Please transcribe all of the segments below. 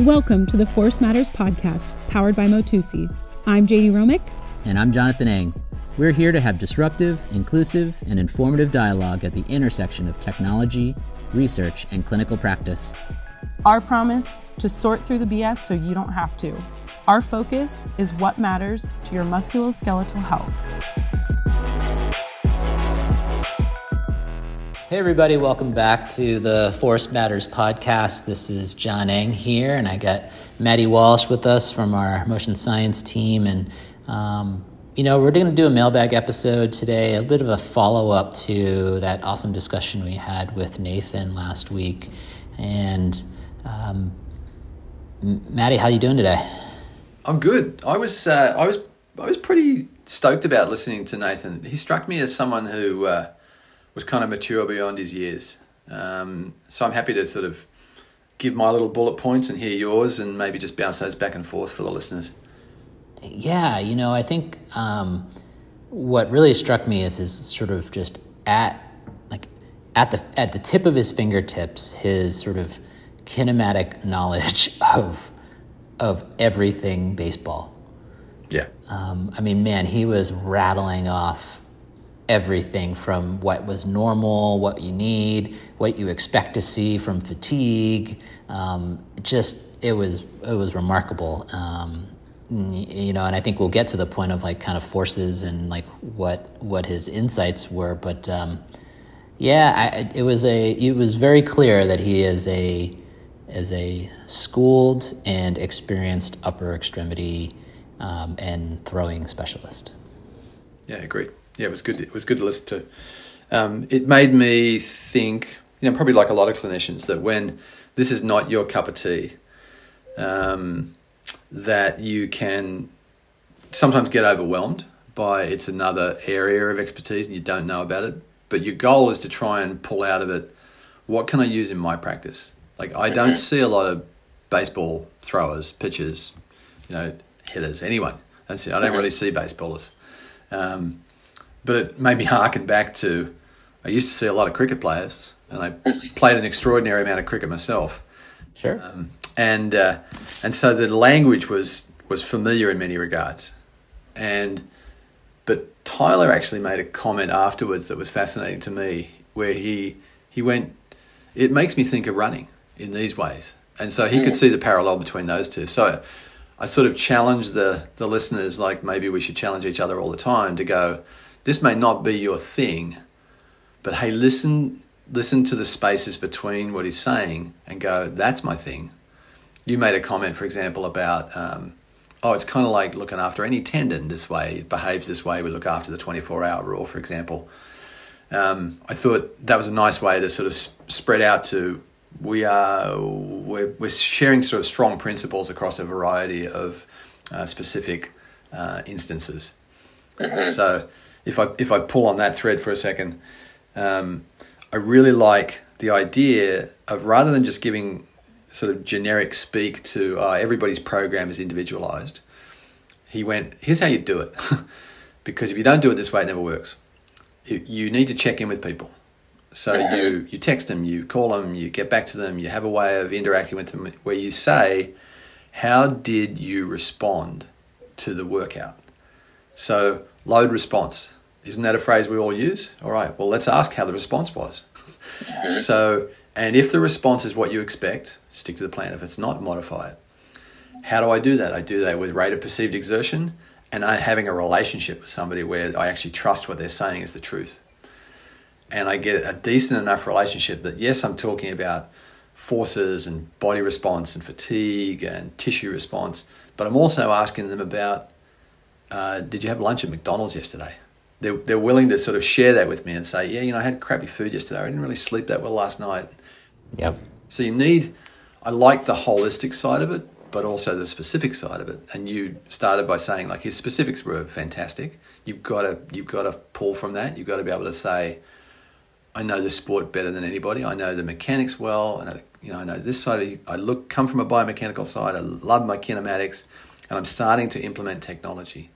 Welcome to the Force Matters podcast, powered by Motusi. I'm JD Romick. And I'm Jonathan Eng. We're here to have disruptive, inclusive, and informative dialogue at the intersection of technology, research, and clinical practice. Our promise to sort through the BS so you don't have to. Our focus is what matters to your musculoskeletal health. Hey, everybody, welcome back to the Force Matters podcast. This is John Eng here, and I got Maddie Walsh with us from our motion science team. And um, you know, we're going to do a mailbag episode today, a bit of a follow up to that awesome discussion we had with Nathan last week. And um, Maddie, how are you doing today? I'm good. I was uh, I was I was pretty stoked about listening to Nathan. He struck me as someone who uh, was kind of mature beyond his years. Um, so I'm happy to sort of give my little bullet points and hear yours, and maybe just bounce those back and forth for the listeners. Yeah, you know, I think um, what really struck me is his sort of just at like at the at the tip of his fingertips, his sort of kinematic knowledge of of everything baseball. Yeah. Um, I mean, man, he was rattling off everything from what was normal, what you need, what you expect to see from fatigue. Um, just it was it was remarkable. Um, you know, and I think we'll get to the point of like kind of forces and like what what his insights were, but um, yeah, I, it was a it was very clear that he is a is a schooled and experienced upper extremity um, and throwing specialist. Yeah, agreed. Yeah, it was good. It was good to listen to. Um, it made me think, you know, probably like a lot of clinicians, that when this is not your cup of tea, um, that you can sometimes get overwhelmed by it's another area of expertise and you don't know about it. But your goal is to try and pull out of it what can I use in my practice? Like, I don't mm-hmm. see a lot of baseball throwers, pitchers, you know, hitters, anyone. I don't, see, I don't mm-hmm. really see baseballers. Um, but it made me harken back to I used to see a lot of cricket players, and I played an extraordinary amount of cricket myself. Sure. Um, and uh, and so the language was was familiar in many regards, and but Tyler actually made a comment afterwards that was fascinating to me, where he he went, it makes me think of running in these ways, and so he mm. could see the parallel between those two. So I sort of challenged the the listeners, like maybe we should challenge each other all the time to go. This may not be your thing, but hey, listen listen to the spaces between what he's saying and go, that's my thing you made a comment, for example, about um, oh, it's kind of like looking after any tendon this way. It behaves this way. We look after the 24 hour rule, for example. Um, I thought that was a nice way to sort of spread out to we are we're, we're sharing sort of strong principles across a variety of uh, specific uh, instances. Mm-hmm. So if I if I pull on that thread for a second, um, I really like the idea of rather than just giving sort of generic speak to uh, everybody's program is individualized. He went, here's how you do it. because if you don't do it this way, it never works. You, you need to check in with people. So you, you text them, you call them, you get back to them, you have a way of interacting with them where you say, how did you respond to the workout? So load response. Isn't that a phrase we all use? All right, well, let's ask how the response was. so and if the response is what you expect, stick to the plan. If it's not, modify it. How do I do that? I do that with rate of perceived exertion and I having a relationship with somebody where I actually trust what they're saying is the truth. And I get a decent enough relationship that, yes, I'm talking about forces and body response and fatigue and tissue response, but I'm also asking them about uh, did you have lunch at McDonald's yesterday? They're, they're willing to sort of share that with me and say, yeah, you know, I had crappy food yesterday. I didn't really sleep that well last night. Yep. So you need, I like the holistic side of it, but also the specific side of it. And you started by saying like his specifics were fantastic. You've got to you've got to pull from that. You've got to be able to say, I know the sport better than anybody. I know the mechanics well. I know you know I know this side. Of, I look come from a biomechanical side. I love my kinematics, and I'm starting to implement technology,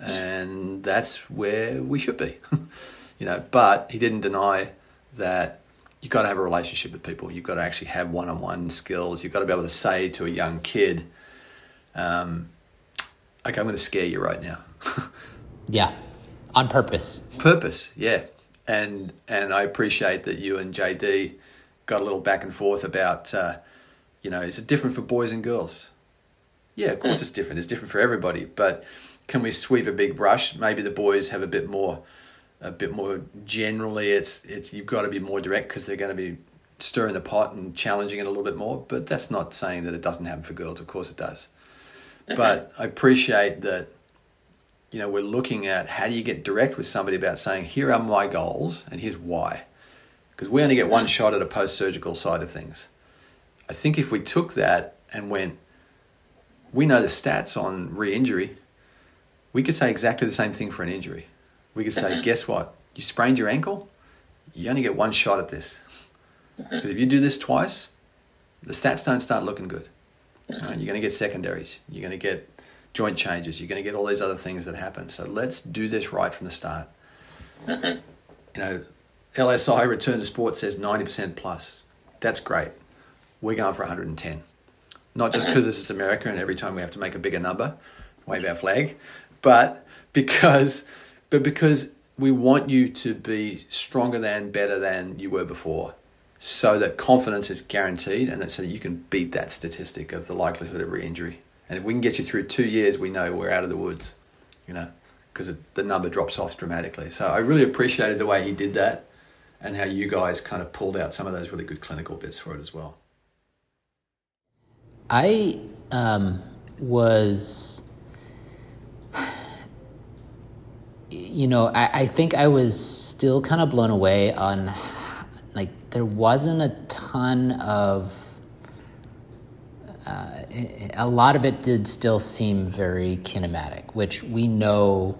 and that's where we should be. you know, but he didn't deny that you've got to have a relationship with people. You've got to actually have one-on-one skills. You've got to be able to say to a young kid, um, "Okay, I'm going to scare you right now." yeah, on purpose. Purpose, yeah. And and I appreciate that you and JD got a little back and forth about, uh, you know, is it different for boys and girls? Yeah, of course it's different. It's different for everybody, but can we sweep a big brush? Maybe the boys have a bit more, a bit more generally. It's it's you've got to be more direct because they're going to be stirring the pot and challenging it a little bit more. But that's not saying that it doesn't happen for girls. Of course it does. But I appreciate that. You know, we're looking at how do you get direct with somebody about saying, here are my goals and here's why. Because we only get one shot at a post surgical side of things. I think if we took that and went, we know the stats on re injury, we could say exactly the same thing for an injury. We could say, guess what? You sprained your ankle, you only get one shot at this. Because if you do this twice, the stats don't start looking good. You're going to get secondaries. You're going to get joint changes. You're going to get all these other things that happen. So let's do this right from the start. You know, LSI return to sport says 90% plus. That's great. We're going for 110. Not just because this is America and every time we have to make a bigger number, wave our flag, but because but because we want you to be stronger than, better than you were before, so that confidence is guaranteed, and that so that you can beat that statistic of the likelihood of re-injury. And if we can get you through two years, we know we're out of the woods, you know, because the number drops off dramatically. So I really appreciated the way he did that, and how you guys kind of pulled out some of those really good clinical bits for it as well. I um, was you know, I, I think I was still kind of blown away on, like, there wasn't a ton of, uh, a lot of it did still seem very kinematic, which we know,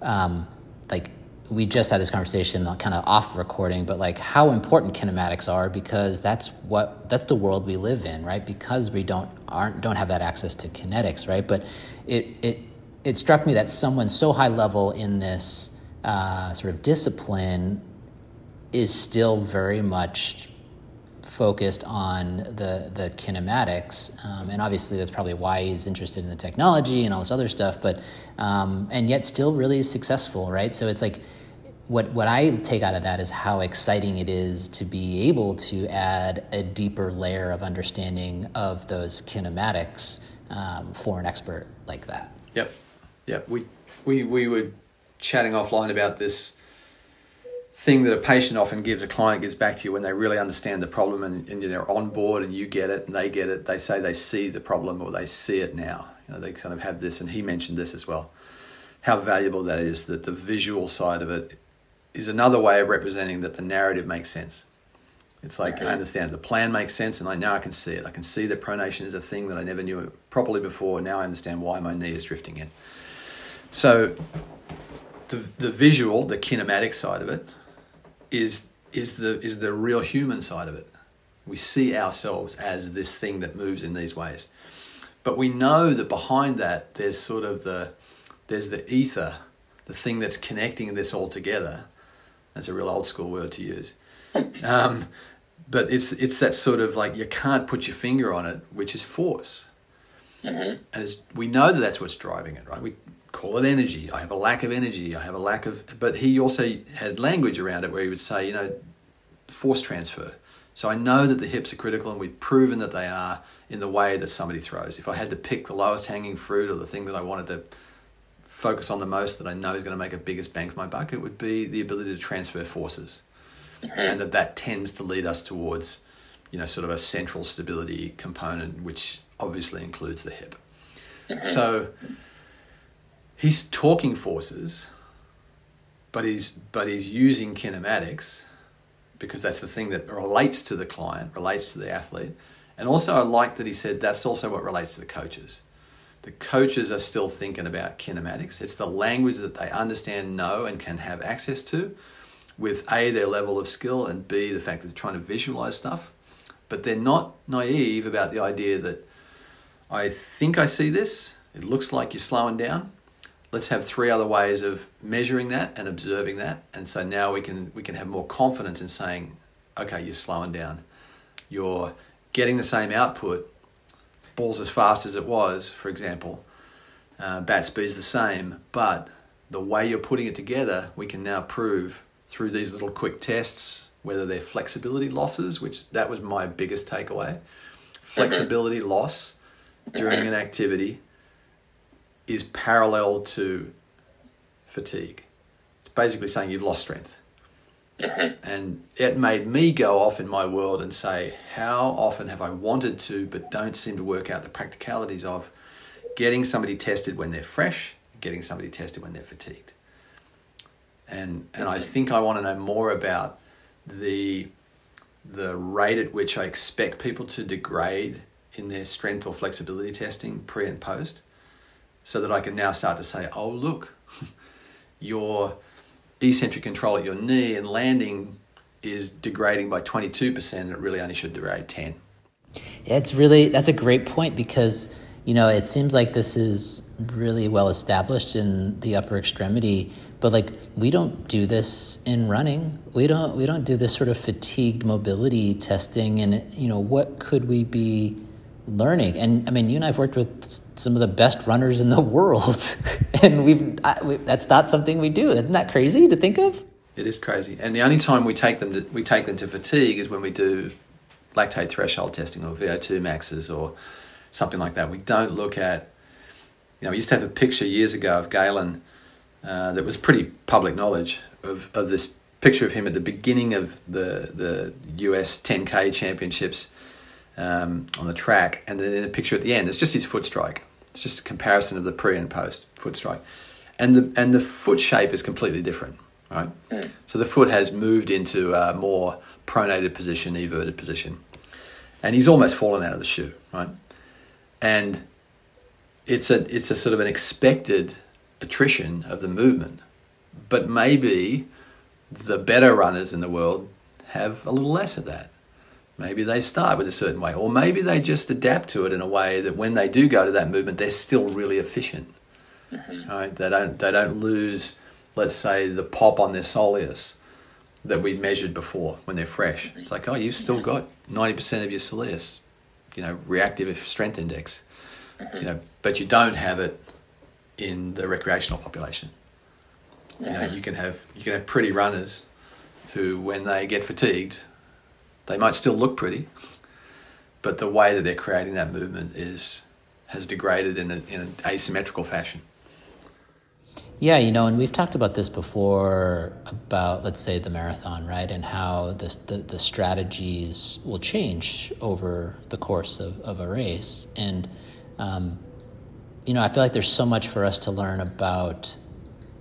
um, like, we just had this conversation kind of off recording, but like how important kinematics are because that's what that's the world we live in, right? Because we don't aren't don't have that access to kinetics, right? But it it it struck me that someone so high level in this uh, sort of discipline is still very much focused on the the kinematics, um, and obviously that's probably why he's interested in the technology and all this other stuff. But um, and yet still really successful, right? So it's like what what I take out of that is how exciting it is to be able to add a deeper layer of understanding of those kinematics um, for an expert like that. Yep. Yeah, we we we were chatting offline about this thing that a patient often gives, a client gives back to you when they really understand the problem and, and they're on board and you get it and they get it. They say they see the problem or they see it now. You know, they kind of have this, and he mentioned this as well. How valuable that is that the visual side of it is another way of representing that the narrative makes sense. It's like I understand the plan makes sense, and I now I can see it. I can see that pronation is a thing that I never knew properly before. Now I understand why my knee is drifting in. So the the visual, the kinematic side of it, is is the is the real human side of it. We see ourselves as this thing that moves in these ways, but we know that behind that there's sort of the there's the ether, the thing that's connecting this all together. That's a real old school word to use. Um, but it's it's that sort of like you can't put your finger on it, which is force. Mm-hmm. And we know that that's what's driving it, right? We call it energy. I have a lack of energy. I have a lack of. But he also had language around it where he would say, you know, force transfer. So I know that the hips are critical, and we've proven that they are in the way that somebody throws. If I had to pick the lowest hanging fruit or the thing that I wanted to focus on the most that I know is going to make a biggest bang for my buck, it would be the ability to transfer forces, mm-hmm. and that that tends to lead us towards, you know, sort of a central stability component, which obviously includes the hip. Mm-hmm. So he's talking forces, but he's but he's using kinematics because that's the thing that relates to the client, relates to the athlete. And also, I like that he said that's also what relates to the coaches. The coaches are still thinking about kinematics. It's the language that they understand, know, and can have access to, with A, their level of skill, and B, the fact that they're trying to visualize stuff. But they're not naive about the idea that I think I see this, it looks like you're slowing down, let's have three other ways of measuring that and observing that and so now we can we can have more confidence in saying okay, you're slowing down. You're getting the same output, balls as fast as it was, for example. Uh, bat speed's the same, but the way you're putting it together, we can now prove through these little quick tests whether they're flexibility losses, which that was my biggest takeaway. Flexibility loss during an activity is parallel to fatigue. It's basically saying you've lost strength. Mm-hmm. And it made me go off in my world and say, how often have I wanted to, but don't seem to work out the practicalities of getting somebody tested when they're fresh, getting somebody tested when they're fatigued. And, and I mm-hmm. think I want to know more about the, the rate at which I expect people to degrade in their strength or flexibility testing pre and post so that I can now start to say, oh, look, your eccentric control at your knee and landing is degrading by 22% and it really only should degrade 10. It's really, that's a great point because, you know, it seems like this is really well established in the upper extremity, but like we don't do this in running. We don't, we don't do this sort of fatigued mobility testing and, you know, what could we be learning. And I mean, you and I've worked with some of the best runners in the world, and we've I, we, that's not something we do. Isn't that crazy to think of? It is crazy. And the only time we take them to, we take them to fatigue is when we do lactate threshold testing or VO2 maxes or something like that. We don't look at, you know, we used to have a picture years ago of Galen uh, that was pretty public knowledge of, of this picture of him at the beginning of the, the US 10K championships um, on the track, and then a picture at the end, it's just his foot strike. It's just a comparison of the pre and post foot strike, and the and the foot shape is completely different, right? Mm. So the foot has moved into a more pronated position, everted position, and he's almost fallen out of the shoe, right? And it's a it's a sort of an expected attrition of the movement, but maybe the better runners in the world have a little less of that. Maybe they start with a certain way, or maybe they just adapt to it in a way that when they do go to that movement, they're still really efficient. Mm-hmm. Right? They don't they don't lose, let's say, the pop on their soleus that we measured before when they're fresh. It's like, oh, you've still got ninety percent of your soleus, you know, reactive strength index, mm-hmm. you know, but you don't have it in the recreational population. You know, you can have you can have pretty runners who, when they get fatigued, they might still look pretty, but the way that they're creating that movement is has degraded in, a, in an asymmetrical fashion. Yeah, you know, and we've talked about this before about, let's say, the marathon, right? And how the, the, the strategies will change over the course of, of a race. And, um, you know, I feel like there's so much for us to learn about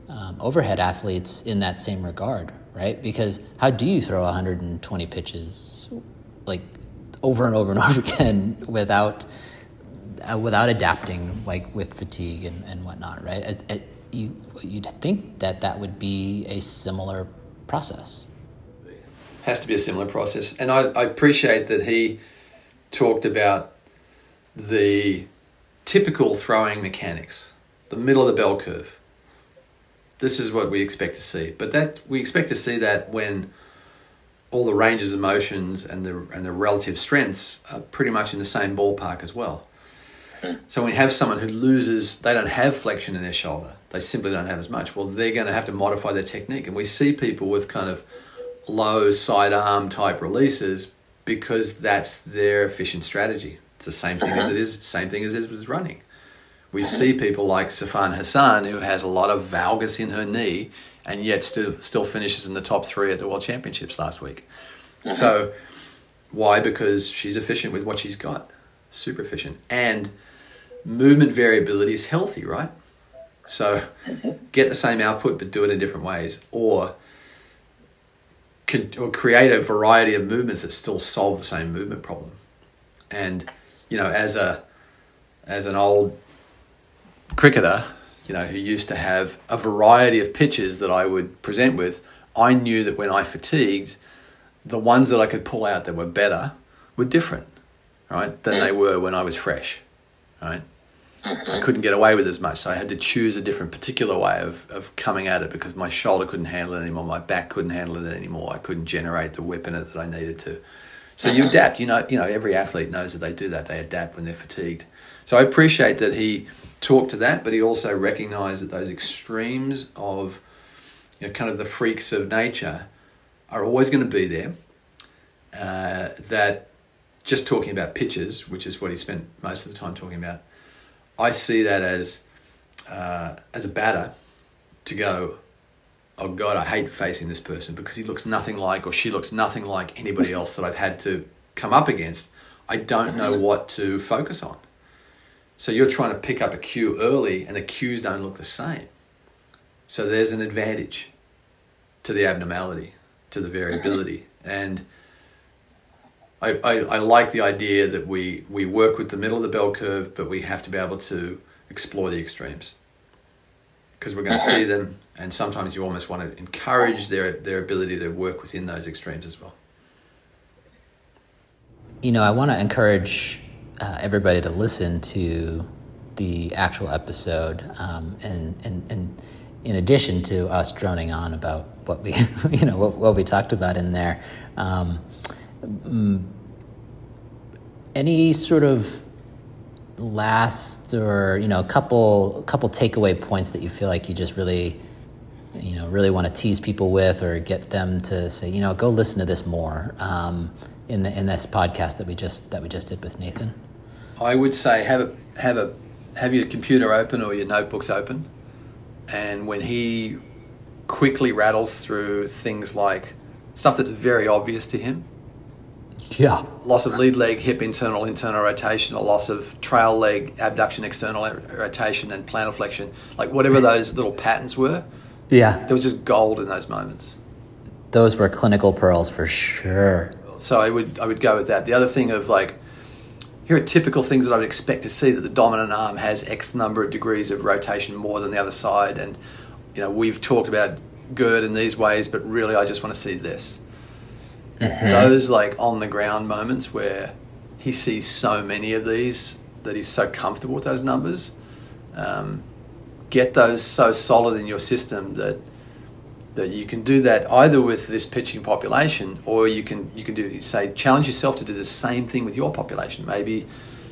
um, overhead athletes in that same regard, right? Because how do you throw 120 pitches like over and over and over again without uh, without adapting like with fatigue and, and whatnot, right? You you'd think that that would be a similar process. Has to be a similar process, and I, I appreciate that he talked about the typical throwing mechanics, the middle of the bell curve this is what we expect to see. But that we expect to see that when all the ranges of motions and the and the relative strengths are pretty much in the same ballpark as well. So when you have someone who loses, they don't have flexion in their shoulder. They simply don't have as much. Well, they're going to have to modify their technique, and we see people with kind of low side arm type releases because that's their efficient strategy. It's the same thing as uh-huh. it is. Same thing as it is with running. We see people like Sifan Hassan, who has a lot of valgus in her knee, and yet still still finishes in the top three at the World Championships last week. Mm-hmm. So, why? Because she's efficient with what she's got, super efficient, and movement variability is healthy, right? So, get the same output but do it in different ways, or or create a variety of movements that still solve the same movement problem. And you know, as a as an old cricketer, you know, who used to have a variety of pitches that I would present with, I knew that when I fatigued, the ones that I could pull out that were better were different, right, than they mm. were when I was fresh, right? I mm-hmm. couldn't get away with as much. So I had to choose a different particular way of, of coming at it because my shoulder couldn't handle it anymore, my back couldn't handle it anymore. I couldn't generate the whip in it that I needed to. So you mm-hmm. adapt. You know, you know, every athlete knows that they do that. They adapt when they're fatigued. So I appreciate that he talked to that, but he also recognised that those extremes of, you know, kind of the freaks of nature are always going to be there. Uh, that just talking about pitches, which is what he spent most of the time talking about, I see that as uh, as a batter to go. Oh God, I hate facing this person because he looks nothing like, or she looks nothing like anybody else that I've had to come up against. I don't know what to focus on. So you're trying to pick up a cue early, and the cues don't look the same. So there's an advantage to the abnormality, to the variability, mm-hmm. and I, I, I, like the idea that we, we work with the middle of the bell curve, but we have to be able to explore the extremes because we're going to mm-hmm. see them, and sometimes you almost want to encourage their, their ability to work within those extremes as well. You know, I want to encourage uh, everybody to listen to the actual episode, um, and, and, and in addition to us droning on about what we, you know, what, what we talked about in there. Um, Mm, any sort of last or you know a couple couple takeaway points that you feel like you just really you know really want to tease people with or get them to say you know go listen to this more um, in the in this podcast that we just that we just did with Nathan. I would say have a have a have your computer open or your notebooks open, and when he quickly rattles through things like stuff that's very obvious to him, yeah. Loss of lead leg, hip internal, internal rotation, or loss of trail leg, abduction, external rotation, and plantar flexion. Like whatever those little patterns were. Yeah. There was just gold in those moments. Those were clinical pearls for sure. So I would I would go with that. The other thing of like here are typical things that I would expect to see that the dominant arm has X number of degrees of rotation more than the other side, and you know we've talked about GIRD in these ways, but really I just want to see this. Mm-hmm. Those like on the ground moments where he sees so many of these that he's so comfortable with those numbers. Um, get those so solid in your system that that you can do that either with this pitching population or you can you can do say challenge yourself to do the same thing with your population. Maybe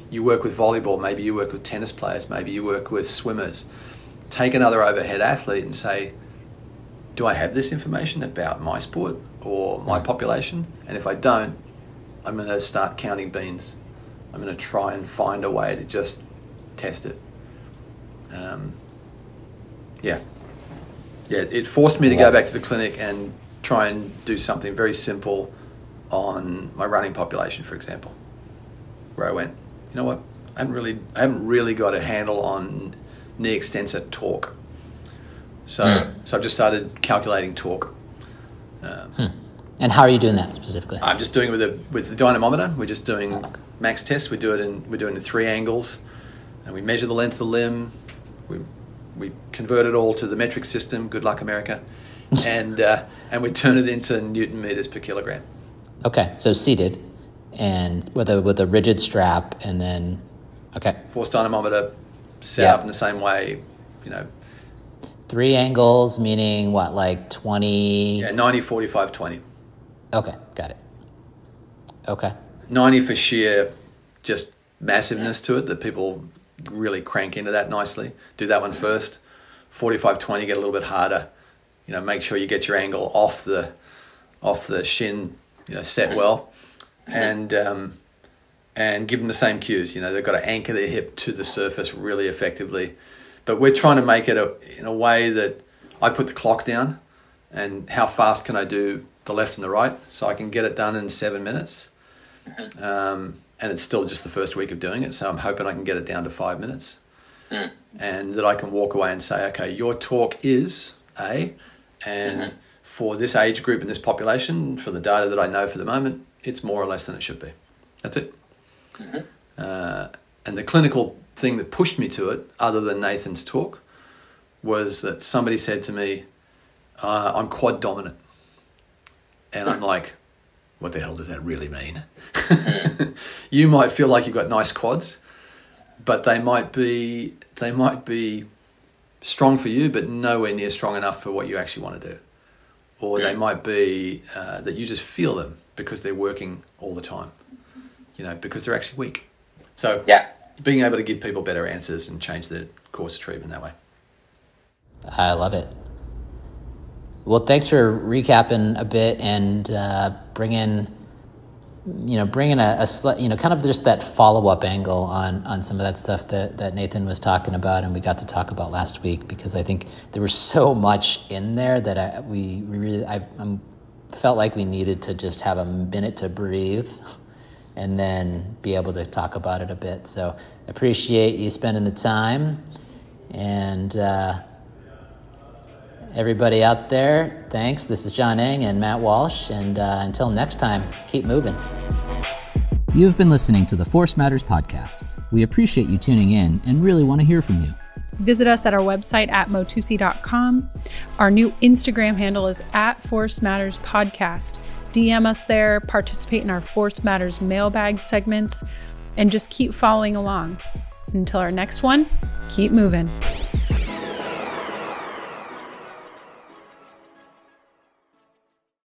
you work with volleyball, maybe you work with tennis players, maybe you work with swimmers. Take another overhead athlete and say, do I have this information about my sport or my population? And if I don't, I'm going to start counting beans. I'm going to try and find a way to just test it. Um, yeah. Yeah, it forced me to go back to the clinic and try and do something very simple on my running population, for example, where I went, you know what, I haven't really, I haven't really got a handle on knee extensor torque. So, mm. so I've just started calculating torque. Um, hmm. And how are you doing that specifically? I'm just doing it with the with the dynamometer. We're just doing max tests. We do it in we're doing it in three angles, and we measure the length of the limb. We we convert it all to the metric system. Good luck, America, and uh, and we turn it into newton meters per kilogram. Okay, so seated, and with a with a rigid strap, and then okay. Force dynamometer set up in the same way, you know, Three angles, meaning what, like 20? Yeah, 90, 45, 20. Okay, got it. Okay. 90 for sheer just massiveness to it, that people really crank into that nicely. Do that one first. 45, 20, get a little bit harder. You know, make sure you get your angle off the off the shin, you know, set well, and um, and give them the same cues. You know, they've got to anchor their hip to the surface really effectively but we're trying to make it a, in a way that I put the clock down and how fast can I do the left and the right so I can get it done in seven minutes. Um, and it's still just the first week of doing it, so I'm hoping I can get it down to five minutes. Mm. And that I can walk away and say, okay, your torque is A, and mm-hmm. for this age group and this population, for the data that I know for the moment, it's more or less than it should be. That's it. Mm-hmm. Uh, and the clinical thing that pushed me to it, other than Nathan's talk, was that somebody said to me, uh, I'm quad dominant. And I'm like, what the hell does that really mean? you might feel like you've got nice quads, but they might be they might be strong for you, but nowhere near strong enough for what you actually want to do. Or they might be uh, that you just feel them because they're working all the time, you know, because they're actually weak. So Yeah. being able to give people better answers and change the course of treatment that way. I love it. Well, thanks for recapping a bit and uh, bringing, you know, bringing a, a you know, kind of just that follow up angle on on some of that stuff that that Nathan was talking about, and we got to talk about last week because I think there was so much in there that I we, we really I I'm, felt like we needed to just have a minute to breathe. And then be able to talk about it a bit. So appreciate you spending the time, and uh, Everybody out there, thanks. This is John Eng and Matt Walsh, and uh, until next time, keep moving. You have been listening to the Force Matters podcast. We appreciate you tuning in and really want to hear from you. Visit us at our website at motusi.com. Our new Instagram handle is at Force Matters Podcast. DM us there, participate in our Force Matters mailbag segments, and just keep following along. Until our next one, keep moving.